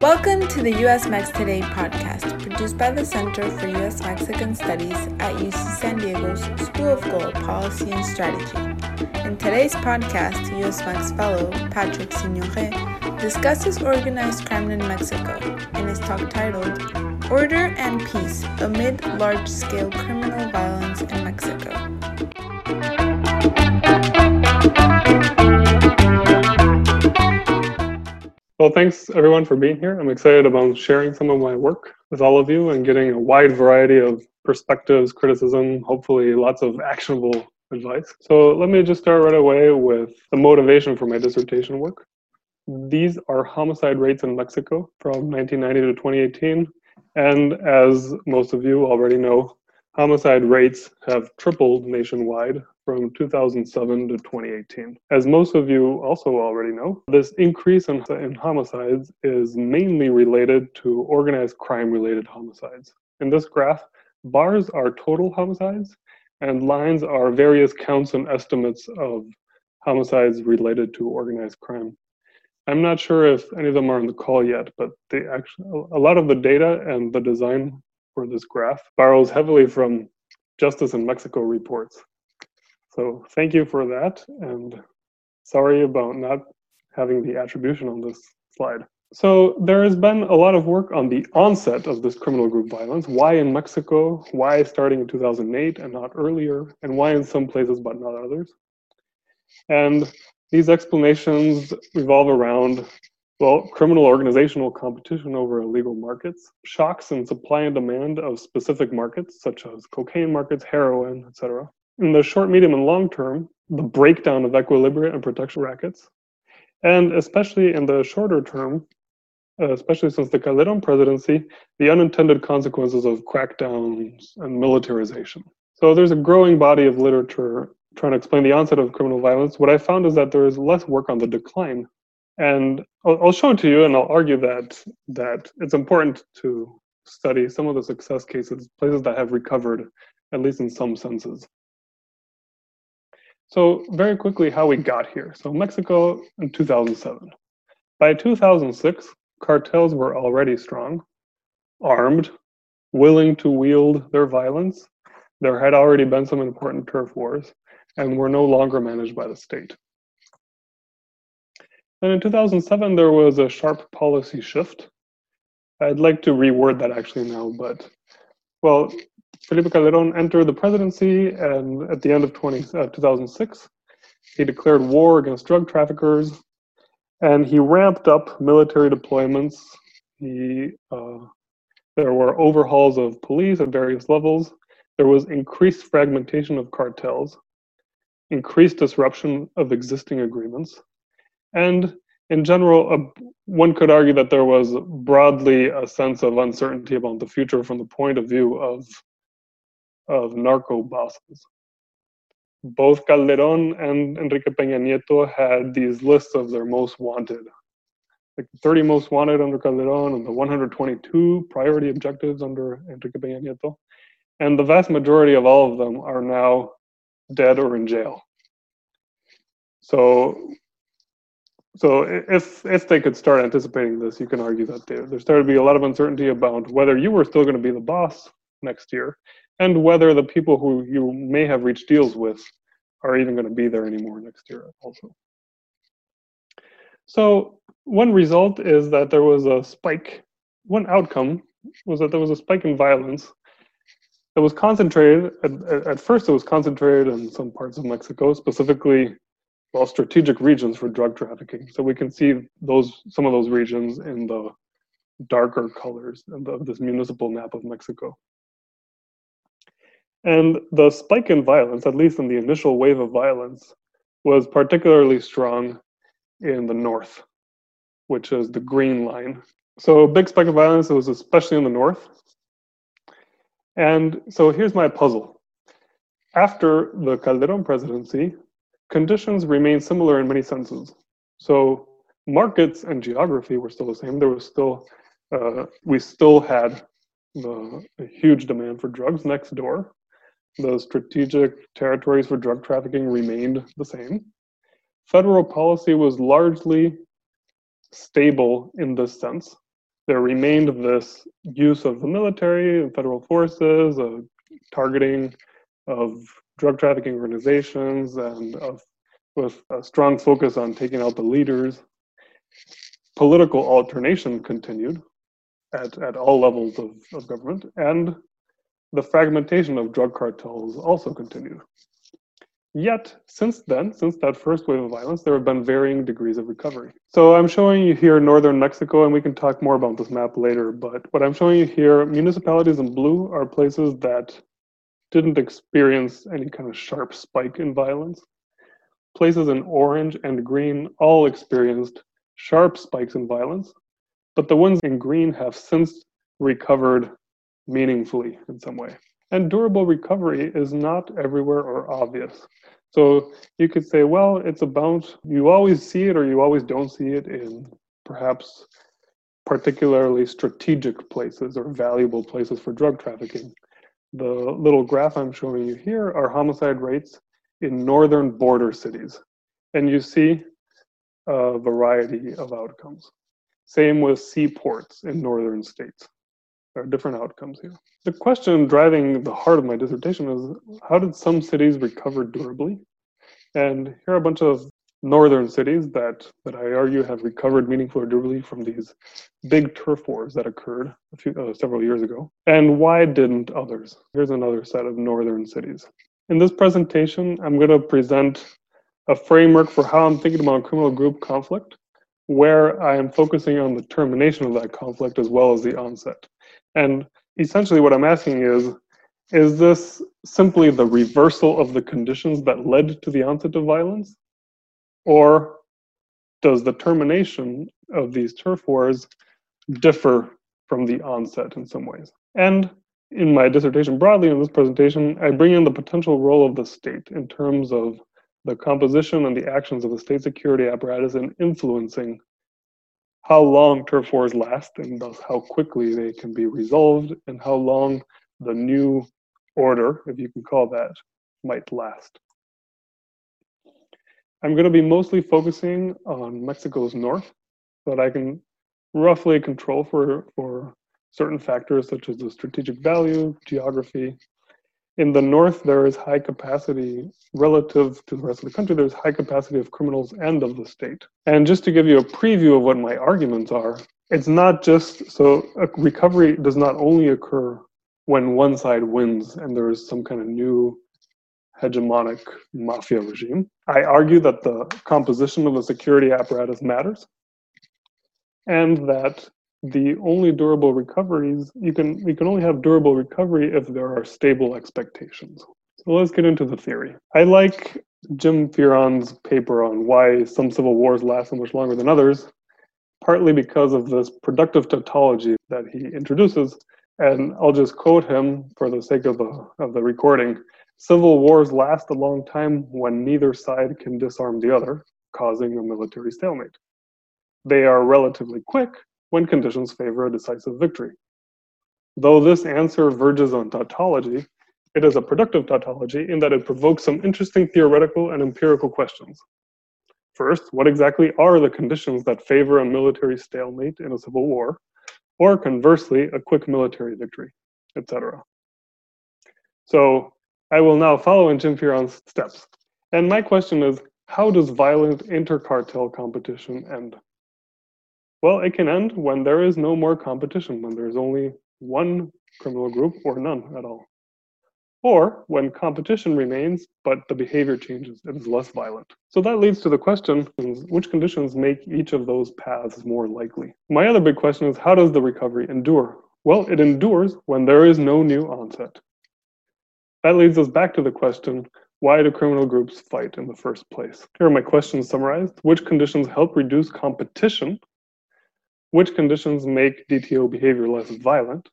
Welcome to the US Mex Today podcast, produced by the Center for US Mexican Studies at UC San Diego's School of Global Policy and Strategy. In today's podcast, US Mex fellow Patrick Signoret discusses organized crime in Mexico in his talk titled Order and Peace Amid Large Scale Criminal Violence in Mexico. Well, thanks everyone for being here. I'm excited about sharing some of my work with all of you and getting a wide variety of perspectives, criticism, hopefully lots of actionable advice. So let me just start right away with the motivation for my dissertation work. These are homicide rates in Mexico from 1990 to 2018. And as most of you already know, homicide rates have tripled nationwide from 2007 to 2018. As most of you also already know, this increase in, in homicides is mainly related to organized crime related homicides. In this graph, bars are total homicides and lines are various counts and estimates of homicides related to organized crime. I'm not sure if any of them are on the call yet, but they actually, a lot of the data and the design for this graph borrows heavily from Justice in Mexico reports. So thank you for that, and sorry about not having the attribution on this slide. So there has been a lot of work on the onset of this criminal group violence. Why in Mexico? Why starting in 2008 and not earlier? And why in some places but not others? And these explanations revolve around, well, criminal organizational competition over illegal markets, shocks in supply and demand of specific markets, such as cocaine markets, heroin, etc in the short, medium, and long term, the breakdown of equilibria and protection rackets, and especially in the shorter term, especially since the Calderon presidency, the unintended consequences of crackdowns and militarization. So there's a growing body of literature trying to explain the onset of criminal violence. What I found is that there is less work on the decline. And I'll, I'll show it to you, and I'll argue that that it's important to study some of the success cases, places that have recovered, at least in some senses. So very quickly, how we got here. So Mexico in 2007. By 2006, cartels were already strong, armed, willing to wield their violence. There had already been some important turf wars, and were no longer managed by the state. And in 2007, there was a sharp policy shift. I'd like to reword that actually now, but well, Felipe Calderon entered the presidency, and at the end of 20, uh, 2006, he declared war against drug traffickers, and he ramped up military deployments. He, uh, there were overhauls of police at various levels. There was increased fragmentation of cartels, increased disruption of existing agreements, and in general, uh, one could argue that there was broadly a sense of uncertainty about the future from the point of view of of narco bosses. Both Calderon and Enrique Peña Nieto had these lists of their most wanted. Like the 30 most wanted under Calderon and the 122 priority objectives under Enrique Peña Nieto. And the vast majority of all of them are now dead or in jail. So so if if they could start anticipating this, you can argue that there there started to be a lot of uncertainty about whether you were still going to be the boss next year, and whether the people who you may have reached deals with are even going to be there anymore next year also. So one result is that there was a spike. One outcome was that there was a spike in violence that was concentrated, at, at first it was concentrated in some parts of Mexico, specifically well, strategic regions for drug trafficking. So we can see those some of those regions in the darker colors of this municipal map of Mexico. And the spike in violence, at least in the initial wave of violence, was particularly strong in the north, which is the green line. So a big spike of violence was especially in the north. And so here's my puzzle. After the Calderon presidency, conditions remained similar in many senses. So markets and geography were still the same. There was still, uh, we still had the huge demand for drugs next door the strategic territories for drug trafficking remained the same. federal policy was largely stable in this sense. There remained this use of the military and federal forces, of targeting of drug trafficking organizations, and of, with a strong focus on taking out the leaders. Political alternation continued at, at all levels of, of government, and the fragmentation of drug cartels also continued. Yet, since then, since that first wave of violence, there have been varying degrees of recovery. So I'm showing you here northern Mexico, and we can talk more about this map later, but what I'm showing you here, municipalities in blue are places that didn't experience any kind of sharp spike in violence. Places in orange and green all experienced sharp spikes in violence, but the ones in green have since recovered meaningfully in some way. And durable recovery is not everywhere or obvious. So you could say, well, it's about you always see it or you always don't see it in perhaps particularly strategic places or valuable places for drug trafficking. The little graph I'm showing you here are homicide rates in northern border cities. And you see a variety of outcomes. Same with seaports in northern states. Are different outcomes here. The question driving the heart of my dissertation is how did some cities recover durably? And here are a bunch of northern cities that, that I argue have recovered meaningfully durably from these big turf wars that occurred a few, uh, several years ago. And why didn't others? Here's another set of northern cities. In this presentation, I'm going to present a framework for how I'm thinking about criminal group conflict, where I am focusing on the termination of that conflict as well as the onset. And essentially, what I'm asking is is this simply the reversal of the conditions that led to the onset of violence? Or does the termination of these turf wars differ from the onset in some ways? And in my dissertation broadly in this presentation, I bring in the potential role of the state in terms of the composition and the actions of the state security apparatus in influencing how long turf wars last and thus how quickly they can be resolved and how long the new order, if you can call that, might last. I'm going to be mostly focusing on Mexico's north, that I can roughly control for, for certain factors such as the strategic value, geography. In the north, there is high capacity relative to the rest of the country, there's high capacity of criminals and of the state. And just to give you a preview of what my arguments are, it's not just so a recovery does not only occur when one side wins and there is some kind of new hegemonic mafia regime. I argue that the composition of the security apparatus matters and that the only durable recoveries you can we can only have durable recovery if there are stable expectations. So let's get into the theory. I like Jim Fearon's paper on why some civil wars last so much longer than others, partly because of this productive tautology that he introduces. And I'll just quote him for the sake of the of the recording. Civil wars last a long time when neither side can disarm the other, causing a military stalemate. They are relatively quick when conditions favor a decisive victory. Though this answer verges on tautology, it is a productive tautology in that it provokes some interesting theoretical and empirical questions. First, what exactly are the conditions that favor a military stalemate in a civil war, or conversely, a quick military victory, etc. So I will now follow in Jim Fearon's steps. And my question is, how does violent intercartel competition end? Well, it can end when there is no more competition, when there is only one criminal group or none at all. Or when competition remains, but the behavior changes, it is less violent. So that leads to the question which conditions make each of those paths more likely? My other big question is how does the recovery endure? Well, it endures when there is no new onset. That leads us back to the question why do criminal groups fight in the first place? Here are my questions summarized. Which conditions help reduce competition? Which conditions make DTO behavior less violent?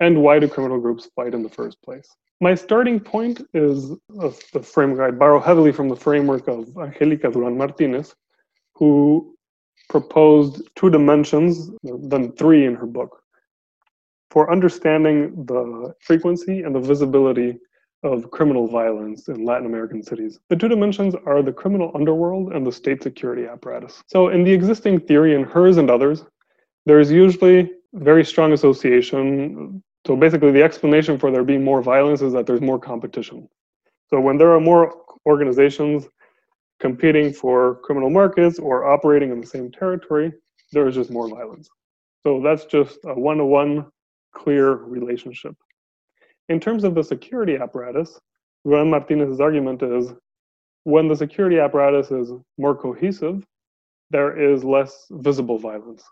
And why do criminal groups fight in the first place? My starting point is uh, the framework. I borrow heavily from the framework of Angelica Duran Martinez, who proposed two dimensions, then three in her book for understanding the frequency and the visibility of criminal violence in Latin American cities. The two dimensions are the criminal underworld and the state security apparatus. So, in the existing theory in hers and others, there is usually very strong association. So, basically, the explanation for there being more violence is that there's more competition. So, when there are more organizations competing for criminal markets or operating in the same territory, there is just more violence. So, that's just a one to one clear relationship. In terms of the security apparatus, Duran Martinez's argument is when the security apparatus is more cohesive, there is less visible violence.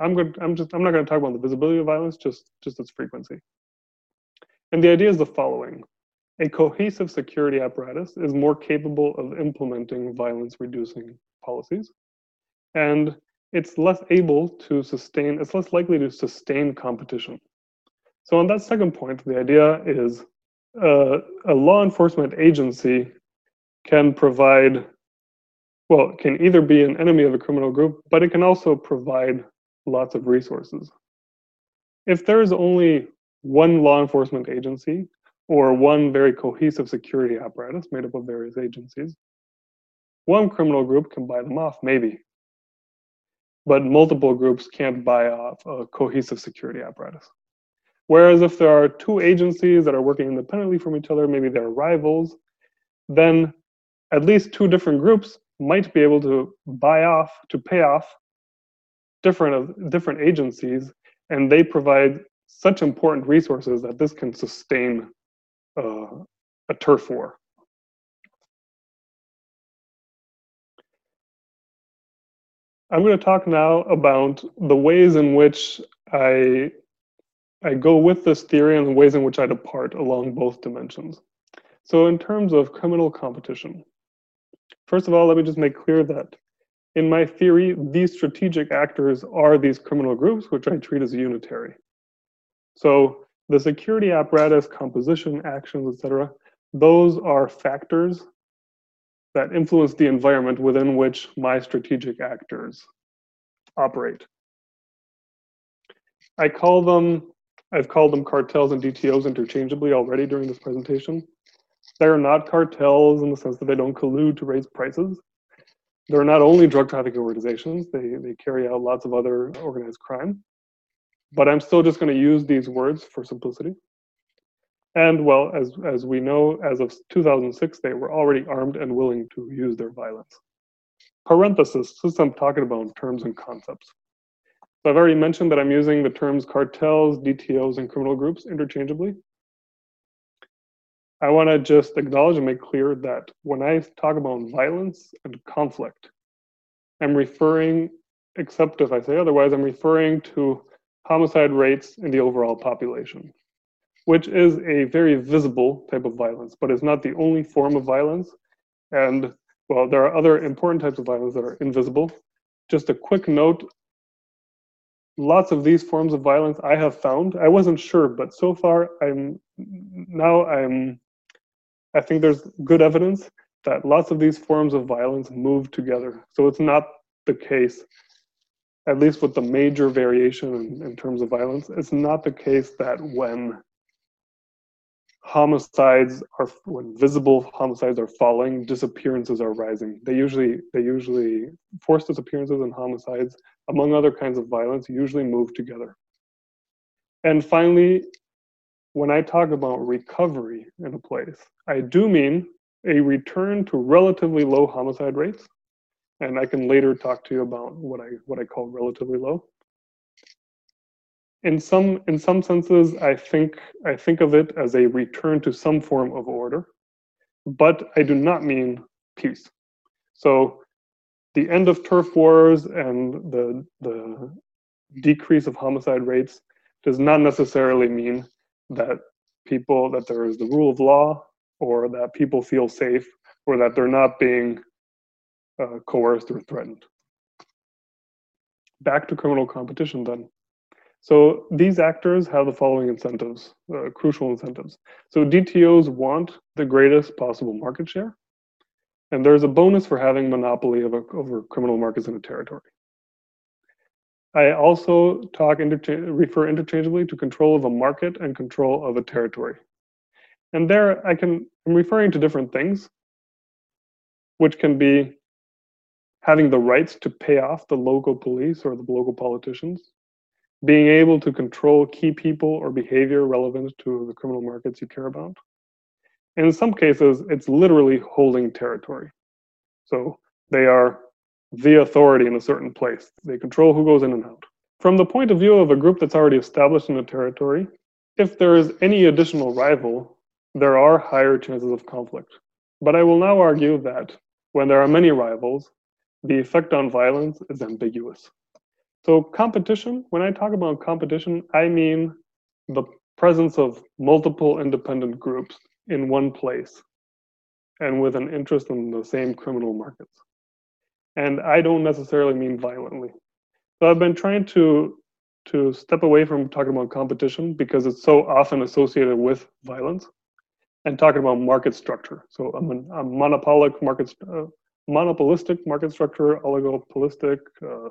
I'm going. I'm just. I'm not going to talk about the visibility of violence, just just its frequency. And the idea is the following: a cohesive security apparatus is more capable of implementing violence-reducing policies, and it's less able to sustain. It's less likely to sustain competition. So on that second point, the idea is uh, a law enforcement agency can provide, well, can either be an enemy of a criminal group, but it can also provide lots of resources. If there is only one law enforcement agency or one very cohesive security apparatus made up of various agencies, one criminal group can buy them off, maybe. But multiple groups can't buy off a cohesive security apparatus. Whereas if there are two agencies that are working independently from each other, maybe they're rivals, then at least two different groups might be able to buy off, to pay off different, different agencies, and they provide such important resources that this can sustain uh, a turf war. I'm going to talk now about the ways in which I I go with this theory and the ways in which I depart along both dimensions. So in terms of criminal competition, first of all, let me just make clear that in my theory, these strategic actors are these criminal groups, which I treat as unitary. So the security apparatus, composition, actions, etc., those are factors that influence the environment within which my strategic actors operate. I call them I've called them cartels and DTOs interchangeably already during this presentation. They are not cartels in the sense that they don't collude to raise prices. They're not only drug trafficking organizations, they, they carry out lots of other organized crime. But I'm still just going to use these words for simplicity. And well, as, as we know, as of 2006, they were already armed and willing to use their violence. Parenthesis, since I'm talking about terms and concepts. So I've already mentioned that I'm using the terms cartels, DTOs, and criminal groups interchangeably. I want to just acknowledge and make clear that when I talk about violence and conflict, I'm referring, except if I say otherwise, I'm referring to homicide rates in the overall population, which is a very visible type of violence, but it's not the only form of violence. And well, there are other important types of violence that are invisible. Just a quick note lots of these forms of violence I have found. I wasn't sure, but so far I'm now I'm I think there's good evidence that lots of these forms of violence move together. So it's not the case, at least with the major variation in, in terms of violence, it's not the case that when homicides are when visible homicides are falling disappearances are rising. They usually they usually forced disappearances and homicides among other kinds of violence usually move together. And finally when i talk about recovery in a place i do mean a return to relatively low homicide rates. And i can later talk to you about what i what i call relatively low in some in some senses i think i think of it as a return to some form of order but i do not mean peace. So the end of turf wars and the the decrease of homicide rates does not necessarily mean that people that there is the rule of law or that people feel safe or that they're not being uh, coerced or threatened. Back to criminal competition then so these actors have the following incentives, uh, crucial incentives. So DTOs want the greatest possible market share, and there's a bonus for having monopoly a, over criminal markets in a territory. I also talk intercha refer interchangeably to control of a market and control of a territory. And there I can, I'm referring to different things, which can be having the rights to pay off the local police or the local politicians, being able to control key people or behavior relevant to the criminal markets you care about. And in some cases, it's literally holding territory. So they are the authority in a certain place. They control who goes in and out. From the point of view of a group that's already established in a territory, if there is any additional rival, there are higher chances of conflict. But I will now argue that when there are many rivals, the effect on violence is ambiguous. So, competition, when I talk about competition, I mean the presence of multiple independent groups in one place and with an interest in the same criminal markets. And I don't necessarily mean violently. So I've been trying to to step away from talking about competition because it's so often associated with violence and talking about market structure. So a, a monopolic market, uh, monopolistic market structure, oligopolistic, uh,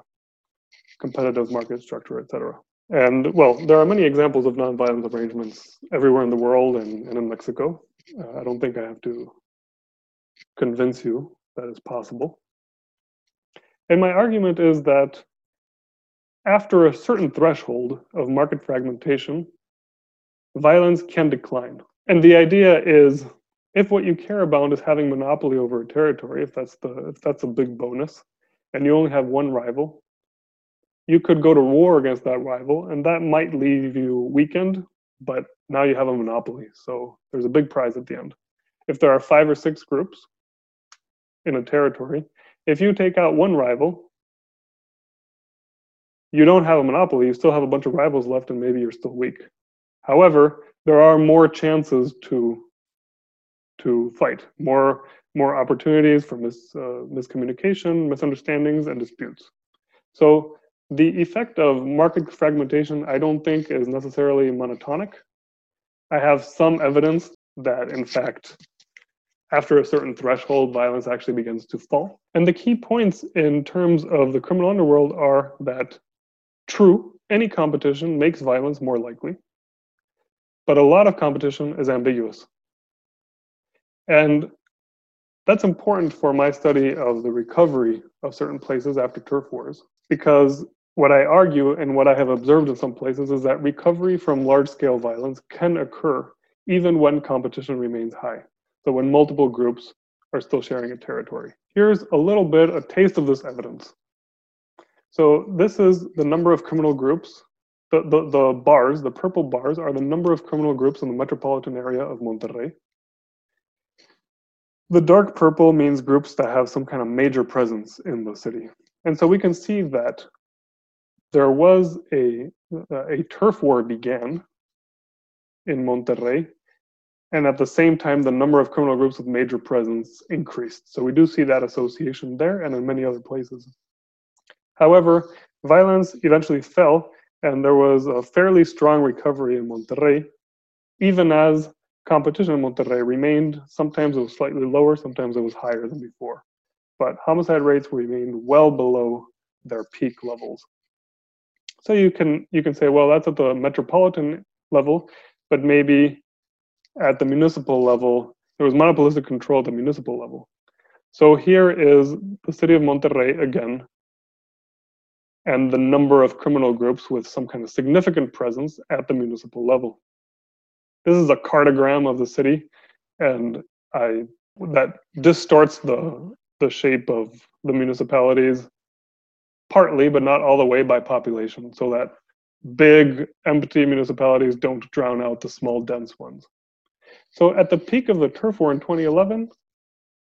competitive market structure, etc. And well, there are many examples of nonviolent arrangements everywhere in the world and, and in Mexico. Uh, I don't think I have to convince you that it's possible. And my argument is that after a certain threshold of market fragmentation, violence can decline. And the idea is if what you care about is having monopoly over a territory, if that's the if that's a big bonus, and you only have one rival, you could go to war against that rival, and that might leave you weakened, but now you have a monopoly. So there's a big prize at the end. If there are five or six groups in a territory, if you take out one rival, you don't have a monopoly, you still have a bunch of rivals left, and maybe you're still weak. However, there are more chances to to fight, more more opportunities for mis, uh, miscommunication, misunderstandings, and disputes. So the effect of market fragmentation, I don't think, is necessarily monotonic. I have some evidence that, in fact, after a certain threshold, violence actually begins to fall. And the key points in terms of the criminal underworld are that True, any competition makes violence more likely, but a lot of competition is ambiguous. And that's important for my study of the recovery of certain places after turf wars, because what I argue and what I have observed in some places is that recovery from large scale violence can occur even when competition remains high. So when multiple groups are still sharing a territory. Here's a little bit, a taste of this evidence. So this is the number of criminal groups. The, the, the bars, the purple bars, are the number of criminal groups in the metropolitan area of Monterrey. The dark purple means groups that have some kind of major presence in the city. And so we can see that there was a, a turf war began in Monterrey. And at the same time, the number of criminal groups with major presence increased. So we do see that association there and in many other places. However, violence eventually fell, and there was a fairly strong recovery in Monterrey, even as competition in Monterrey remained. Sometimes it was slightly lower, sometimes it was higher than before. But homicide rates remained well below their peak levels. So you can you can say, well, that's at the metropolitan level, but maybe at the municipal level, there was monopolistic control at the municipal level. So here is the city of Monterrey again, and the number of criminal groups with some kind of significant presence at the municipal level. This is a cartogram of the city, and I that distorts the the shape of the municipalities partly, but not all the way by population, so that big empty municipalities don't drown out the small dense ones. So at the peak of the turf war in 2011,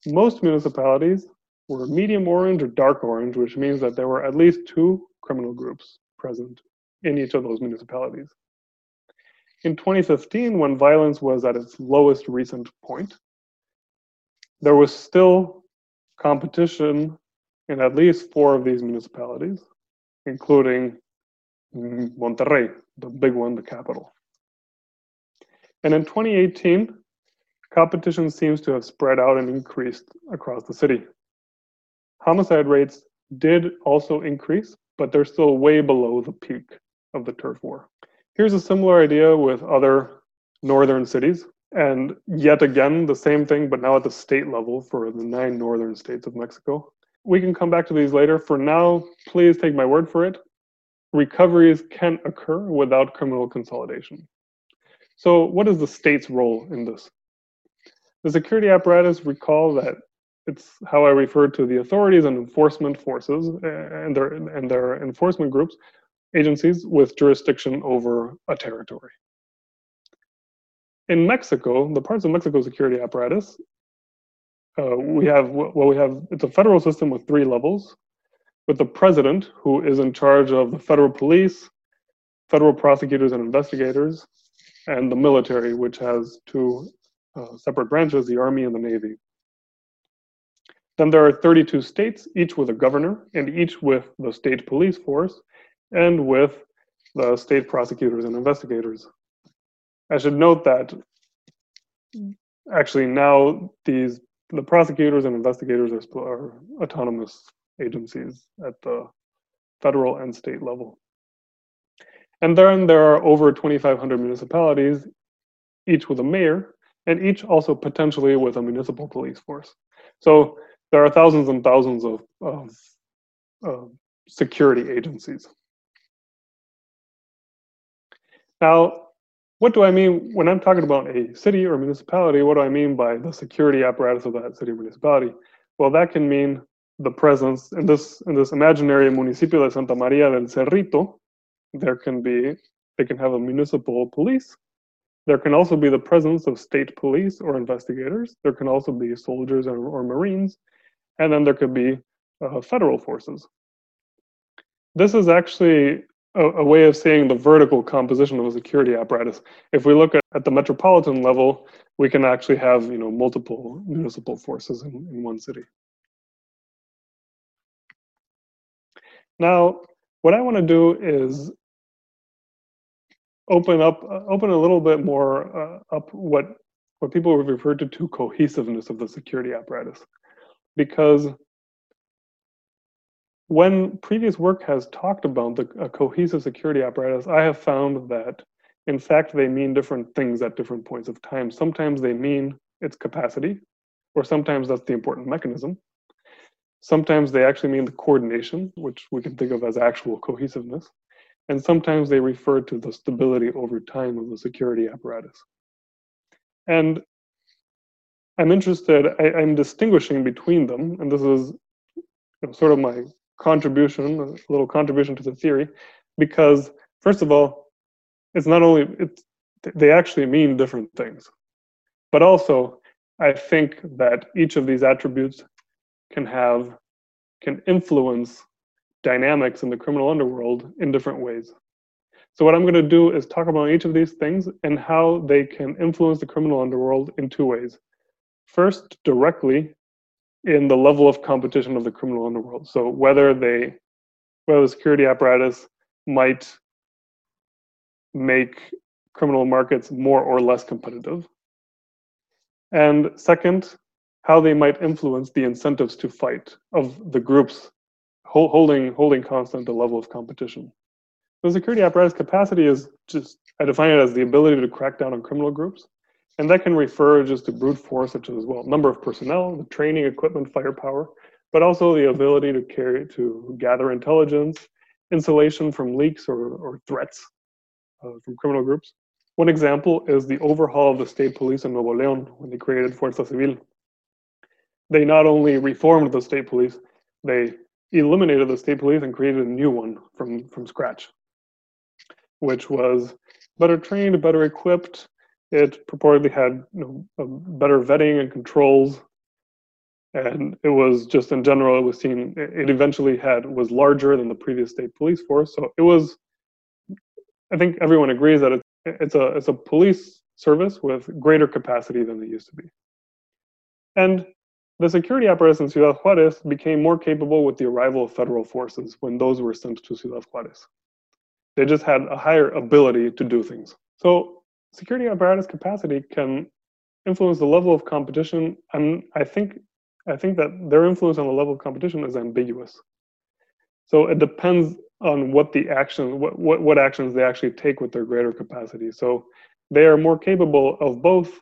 most municipalities were medium orange or dark orange, which means that there were at least two criminal groups present in each of those municipalities. In 2015, when violence was at its lowest recent point, there was still competition in at least four of these municipalities, including Monterrey, the big one, the capital. And in 2018, competition seems to have spread out and increased across the city. Homicide rates did also increase, but they're still way below the peak of the turf war. Here's a similar idea with other northern cities. And yet again, the same thing, but now at the state level for the nine northern states of Mexico. We can come back to these later. For now, please take my word for it. Recoveries can occur without criminal consolidation. So, what is the state's role in this? The security apparatus, recall that it's how I refer to the authorities and enforcement forces and their, and their enforcement groups, agencies with jurisdiction over a territory. In Mexico, the parts of Mexico security apparatus, uh, we have well, we have it's a federal system with three levels, with the president who is in charge of the federal police, federal prosecutors and investigators, and the military, which has two uh, separate branches, the army and the navy. Then there are 32 states, each with a governor and each with the state police force and with the state prosecutors and investigators. I should note that actually now these the prosecutors and investigators are, are autonomous agencies at the federal and state level. And then there are over 2,500 municipalities, each with a mayor, and each also potentially with a municipal police force. So there are thousands and thousands of, of, of security agencies. Now, what do I mean when I'm talking about a city or municipality? What do I mean by the security apparatus of that city or municipality? Well, that can mean the presence in this in this imaginary municipio de Santa Maria del Cerrito. There can be they can have a municipal police. There can also be the presence of state police or investigators. There can also be soldiers or, or marines, and then there could be uh, federal forces. This is actually a, a, way of seeing the vertical composition of a security apparatus. If we look at, at the metropolitan level, we can actually have you know multiple municipal forces in, in one city. Now, what I want to do is open up, uh, open a little bit more uh, up what what people have referred to to cohesiveness of the security apparatus, because when previous work has talked about the, a cohesive security apparatus, I have found that, in fact, they mean different things at different points of time. Sometimes they mean its capacity, or sometimes that's the important mechanism. Sometimes they actually mean the coordination, which we can think of as actual cohesiveness. And sometimes they refer to the stability over time of the security apparatus. And I'm interested, I, am distinguishing between them, and this is sort of my contribution, a little contribution to the theory, because first of all, it's not only it's they actually mean different things, but also I think that each of these attributes can have can influence dynamics in the criminal underworld in different ways. So what I'm going to do is talk about each of these things and how they can influence the criminal underworld in two ways. First, directly in the level of competition of the criminal underworld. So whether they, whether the security apparatus might make criminal markets more or less competitive. And second, how they might influence the incentives to fight of the groups holding holding constant the level of competition. The security apparatus capacity is just I define it as the ability to crack down on criminal groups and that can refer just to brute force, such as well number of personnel, the training, equipment, firepower, but also the ability to carry to gather intelligence, insulation from leaks or, or threats uh, from criminal groups. One example is the overhaul of the state police in Nuevo León when they created Fuerza Civil. They not only reformed the state police, they eliminated the state police and created a new one from, from scratch, which was better trained, better equipped, it purportedly had you know, better vetting and controls, and it was just in general. It was seen. It eventually had was larger than the previous state police force. So it was. I think everyone agrees that it's it's a it's a police service with greater capacity than they used to be. And the security apparatus in Ciudad Juarez became more capable with the arrival of federal forces when those were sent to Ciudad Juarez. They just had a higher ability to do things. So security apparatus capacity can influence the level of competition. And I think I think that their influence on the level of competition is ambiguous. So it depends on what the action, what, what, what actions they actually take with their greater capacity. So they are more capable of both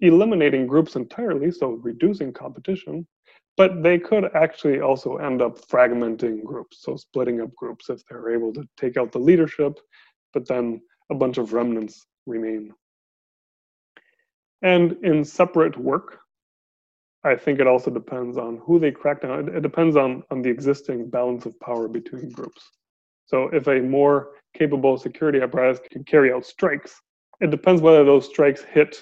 eliminating groups entirely, so reducing competition, but they could actually also end up fragmenting groups, so splitting up groups if they're able to take out the leadership, but then a bunch of remnants remain. And in separate work, I think it also depends on who they crack down. It, it depends on, on the existing balance of power between groups. So if a more capable security apparatus can carry out strikes, it depends whether those strikes hit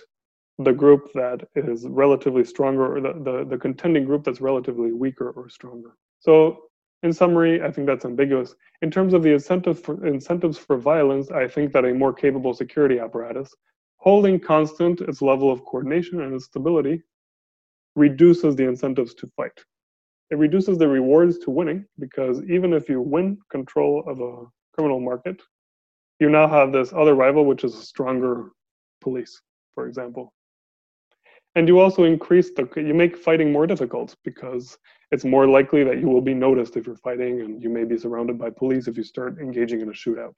the group that is relatively stronger or the, the, the contending group that's relatively weaker or stronger. So in summary, I think that's ambiguous. In terms of the incentives for, incentives for violence, I think that a more capable security apparatus, holding constant its level of coordination and its stability, reduces the incentives to fight. It reduces the rewards to winning because even if you win control of a criminal market, you now have this other rival, which is a stronger police, for example. And you also increase the, you make fighting more difficult because it's more likely that you will be noticed if you're fighting and you may be surrounded by police if you start engaging in a shootout.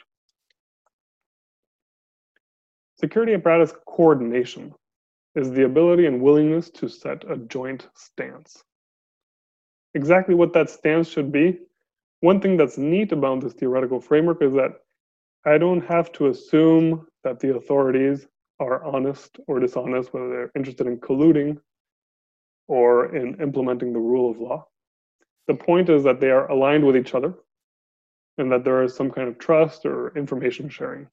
Security apparatus coordination is the ability and willingness to set a joint stance. Exactly what that stance should be, one thing that's neat about this theoretical framework is that I don't have to assume that the authorities are honest or dishonest, whether they're interested in colluding or in implementing the rule of law. The point is that they are aligned with each other and that there is some kind of trust or information sharing.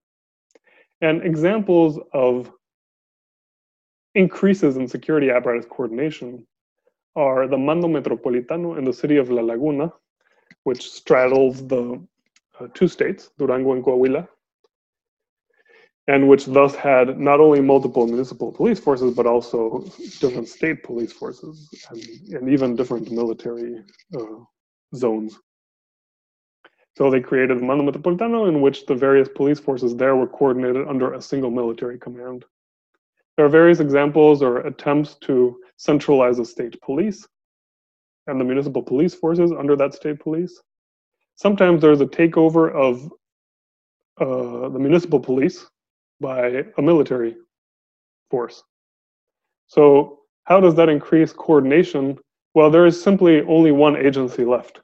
And examples of increases in security apparatus coordination are the Mando Metropolitano in the city of La Laguna, which straddles the uh, two states, Durango and Coahuila, and which thus had not only multiple municipal police forces, but also different state police forces and, and even different military uh, zones. So they created the Mando Metropolitano, in which the various police forces there were coordinated under a single military command. There are various examples or attempts to centralize the state police and the municipal police forces under that state police. Sometimes there's a takeover of uh, the municipal police by a military force. So how does that increase coordination? Well, there is simply only one agency left.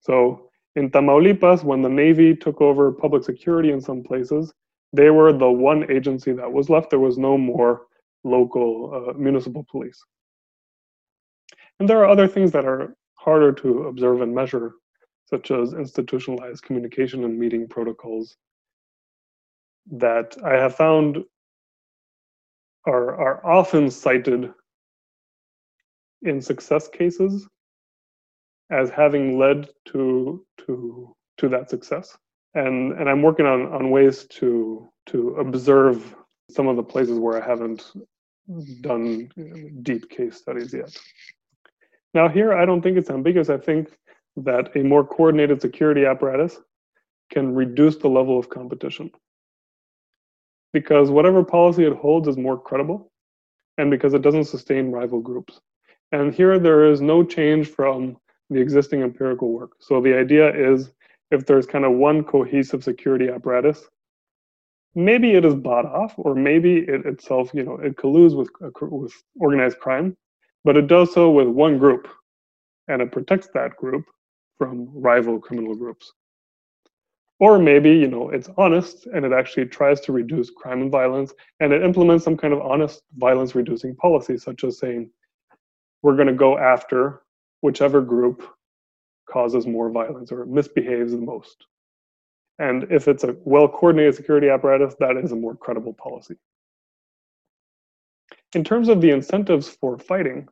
So in Tamaulipas, when the Navy took over public security in some places, they were the one agency that was left. There was no more local uh, municipal police. And there are other things that are harder to observe and measure, such as institutionalized communication and meeting protocols that I have found are, are often cited in success cases as having led to to to that success. And and i'm working on on ways to to observe some of the places where i haven't done deep case studies yet. Now here i don't think it's ambiguous. I think that a more coordinated security apparatus can reduce the level of competition because whatever policy it holds is more credible and because it doesn't sustain rival groups. And here there is no change from the existing empirical work. So the idea is if there's kind of one cohesive security apparatus, maybe it is bought off or maybe it itself, you know, it colludes with, with organized crime, but it does so with one group and it protects that group from rival criminal groups. Or maybe, you know, it's honest and it actually tries to reduce crime and violence and it implements some kind of honest violence reducing policy, such as saying, we're going to go after whichever group causes more violence or misbehaves the most. And if it's a well coordinated security apparatus, that is a more credible policy. In terms of the incentives for fighting,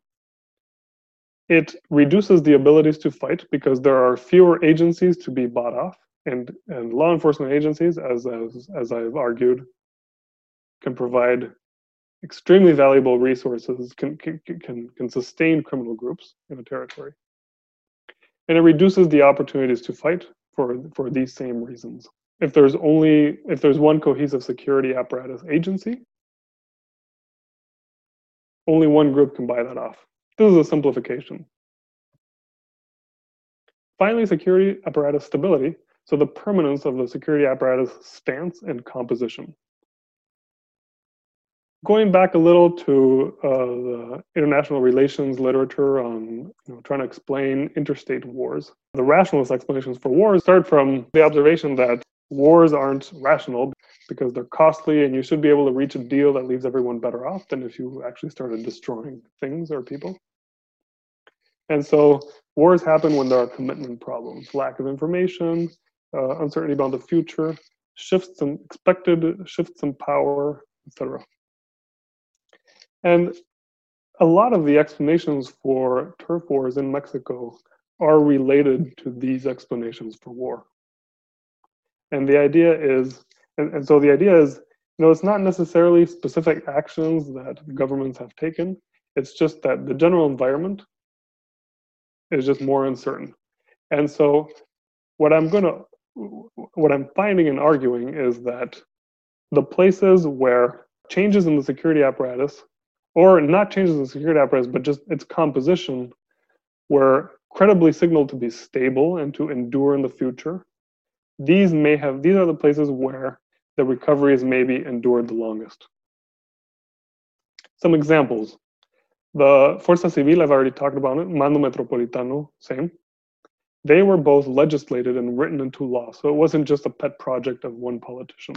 it reduces the abilities to fight because there are fewer agencies to be bought off and and law enforcement agencies, as as as I've argued, can provide extremely valuable resources, can can can, can sustain criminal groups in a territory, and it reduces the opportunities to fight for for these same reasons. If there's only if there's one cohesive security apparatus agency, only one group can buy that off. This is a simplification. Finally, security apparatus stability so the permanence of the security apparatus stance and composition. going back a little to uh, the international relations literature on you know, trying to explain interstate wars, the rationalist explanations for wars start from the observation that wars aren't rational because they're costly and you should be able to reach a deal that leaves everyone better off than if you actually started destroying things or people. And so wars happen when there are commitment problems, lack of information, uh, uncertainty about the future, shifts in expected shifts in power, etc. And a lot of the explanations for turf wars in Mexico are related to these explanations for war. And the idea is, and, and so the idea is, you know, it's not necessarily specific actions that governments have taken. It's just that the general environment is just more uncertain. And so what I'm gonna, what I'm finding and arguing is that the places where changes in the security apparatus, or not changes in the security apparatus, but just its composition, were credibly signaled to be stable and to endure in the future, these may have, these are the places where the recovery is maybe endured the longest. Some examples. The Fuerza Civil, I've already talked about it, Mando Metropolitano, same. They were both legislated and written into law, so it wasn't just a pet project of one politician.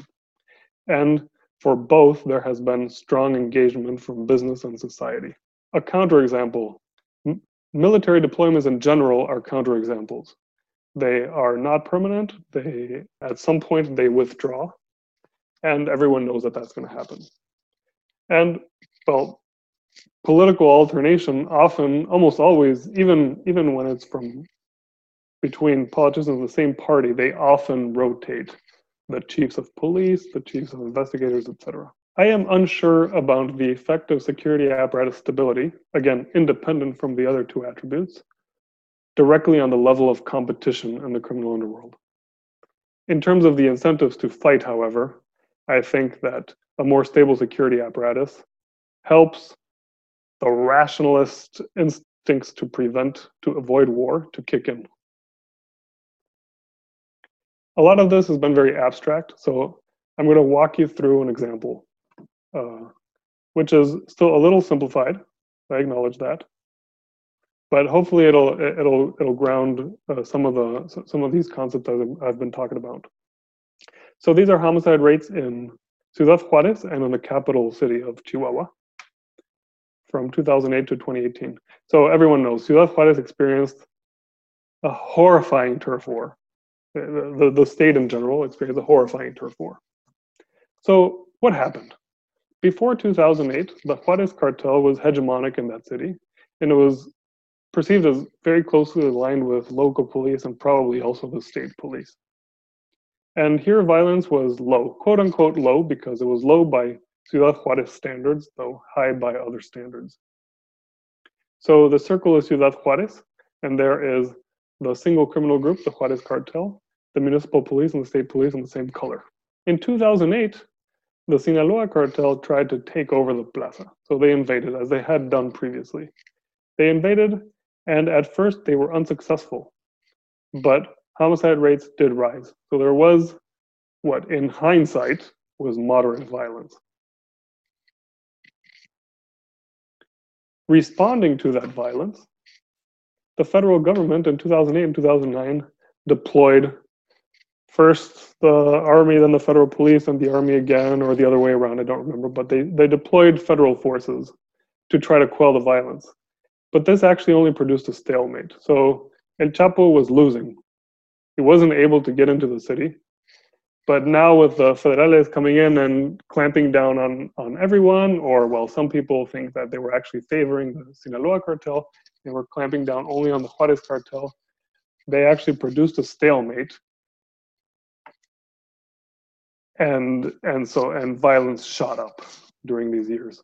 And for both, there has been strong engagement from business and society. A counterexample military deployments in general are counterexamples. They are not permanent. They, at some point, they withdraw, and everyone knows that that's going to happen. And well, political alternation often, almost always, even even when it's from between politicians of the same party, they often rotate the chiefs of police, the chiefs of investigators, etc. I am unsure about the effect of security apparatus stability, again, independent from the other two attributes, directly on the level of competition in the criminal underworld. In terms of the incentives to fight, however, I think that a more stable security apparatus helps the rationalist instincts to prevent, to avoid war, to kick in. A lot of this has been very abstract, so I'm going to walk you through an example, uh, which is still a little simplified. I acknowledge that, but hopefully it'll it'll it'll ground uh, some of the some of these concepts I've, I've been talking about. So these are homicide rates in Ciudad Juarez and in the capital city of Chihuahua from 2008 to 2018. So everyone knows Ciudad Juarez experienced a horrifying turf war. The, the, state in general experienced a horrifying turf war. So what happened? Before 2008, the Juarez cartel was hegemonic in that city, and it was perceived as very closely aligned with local police and probably also the state police. And here violence was low, quote unquote low, because it was low by Ciudad Juarez standards, though high by other standards. So the circle is Ciudad Juarez, and there is the single criminal group, the Juarez cartel, the municipal police and the state police in the same color. In 2008, the Sinaloa cartel tried to take over the plaza. So they invaded, as they had done previously. They invaded and at first, they were unsuccessful, but homicide rates did rise. So there was what, in hindsight, was moderate violence. Responding to that violence, the federal government in 2008 and 2009 deployed first the army, then the federal police, and the army again, or the other way around, I don't remember, but they, they deployed federal forces to try to quell the violence. But this actually only produced a stalemate. So El Chapo was losing. He wasn't able to get into the city. But now with the federales coming in and clamping down on, on everyone, or well, some people think that they were actually favoring the Sinaloa cartel, they were clamping down only on the Juarez cartel. They actually produced a stalemate. And and so and violence shot up during these years.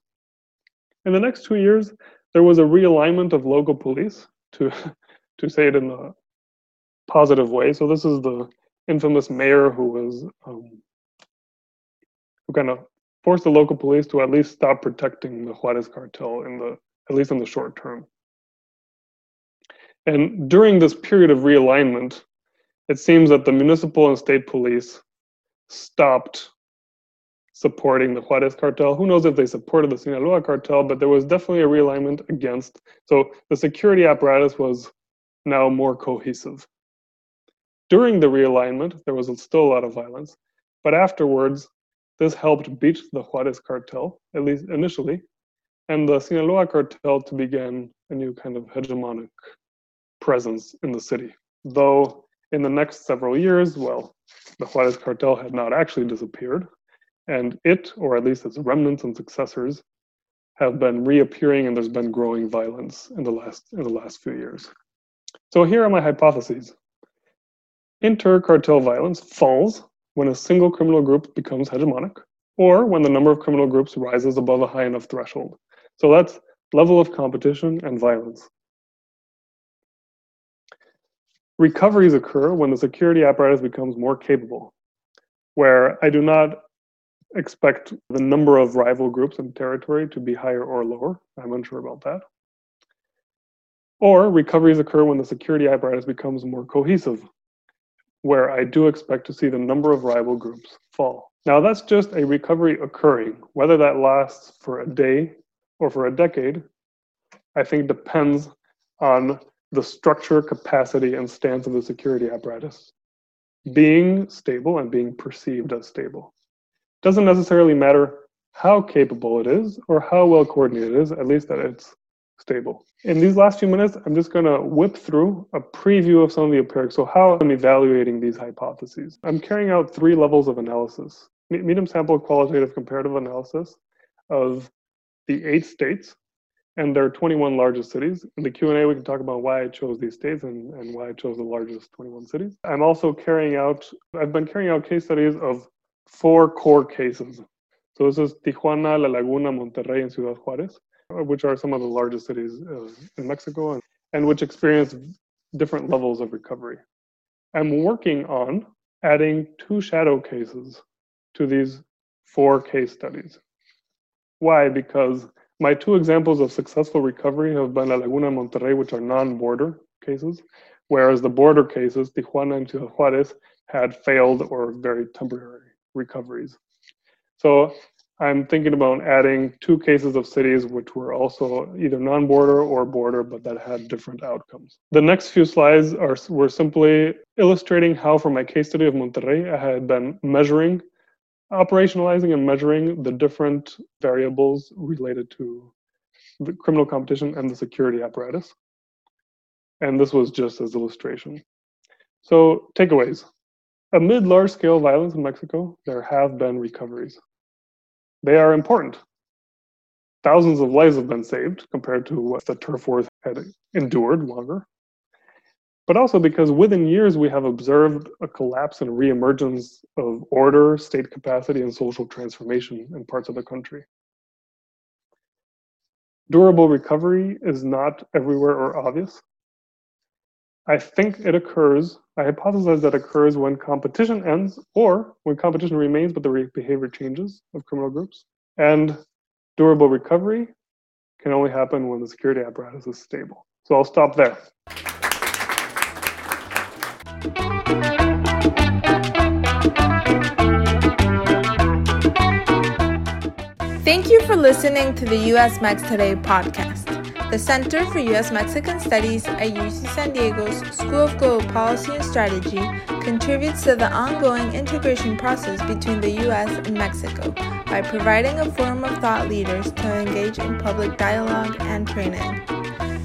In the next two years, there was a realignment of local police to to say it in a positive way. So this is the infamous mayor who was um, who kind of forced the local police to at least stop protecting the Juarez cartel in the at least in the short term. And during this period of realignment, it seems that the municipal and state police stopped supporting the Juarez cartel. Who knows if they supported the Sinaloa cartel, but there was definitely a realignment against. So the security apparatus was now more cohesive. During the realignment, there was still a lot of violence, but afterwards, this helped beat the Juarez cartel, at least initially, and the Sinaloa cartel to begin a new kind of hegemonic presence in the city. Though in the next several years, well, the Juarez cartel had not actually disappeared, and it, or at least its remnants and successors, have been reappearing and there's been growing violence in the last in the last few years. So here are my hypotheses. Inter-cartel violence falls when a single criminal group becomes hegemonic, or when the number of criminal groups rises above a high enough threshold. So that's level of competition and violence. Recoveries occur when the security apparatus becomes more capable, where I do not expect the number of rival groups in territory to be higher or lower. I'm unsure about that. Or recoveries occur when the security apparatus becomes more cohesive, where I do expect to see the number of rival groups fall. Now, that's just a recovery occurring. Whether that lasts for a day or for a decade, I think depends on the structure, capacity, and stance of the security apparatus being stable and being perceived as stable. Doesn't necessarily matter how capable it is or how well coordinated it is, at least that it's stable. In these last few minutes, I'm just going to whip through a preview of some of the empirics. So, how I'm evaluating these hypotheses. I'm carrying out three levels of analysis medium sample qualitative comparative analysis of the eight states and there are 21 largest cities. In the Q&A, we can talk about why I chose these states and, and why I chose the largest 21 cities. I'm also carrying out, I've been carrying out case studies of four core cases. So this is Tijuana, La Laguna, Monterrey, and Ciudad Juarez, which are some of the largest cities in Mexico and, and which experience different levels of recovery. I'm working on adding two shadow cases to these four case studies. Why? Because my two examples of successful recovery have been La Laguna and Monterrey, which are non-border cases, whereas the border cases, Tijuana and Ciudad Juarez, had failed or very temporary recoveries. So I'm thinking about adding two cases of cities which were also either non-border or border, but that had different outcomes. The next few slides are were simply illustrating how, for my case study of Monterrey, I had been measuring operationalizing and measuring the different variables related to the criminal competition and the security apparatus. And this was just as illustration. So takeaways. Amid large-scale violence in Mexico, there have been recoveries. They are important. Thousands of lives have been saved compared to what the turf wars had endured longer but also because within years we have observed a collapse and reemergence of order, state capacity, and social transformation in parts of the country. Durable recovery is not everywhere or obvious. I think it occurs, I hypothesize that occurs when competition ends or when competition remains but the behavior changes of criminal groups. And durable recovery can only happen when the security apparatus is stable. So I'll stop there. Thank you for listening to the US Mex Today podcast. The Center for U.S. Mexican Studies at UC San Diego's School of Global Policy and Strategy contributes to the ongoing integration process between the U.S. and Mexico by providing a forum of thought leaders to engage in public dialogue and training.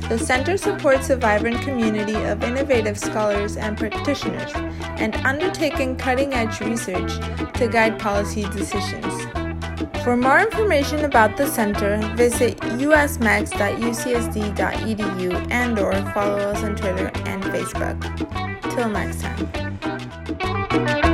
The center supports a vibrant community of innovative scholars and practitioners and undertaking cutting edge research to guide policy decisions. For more information about the center, visit usmex.ucsd.edu and or follow us on Twitter and Facebook. Till next time.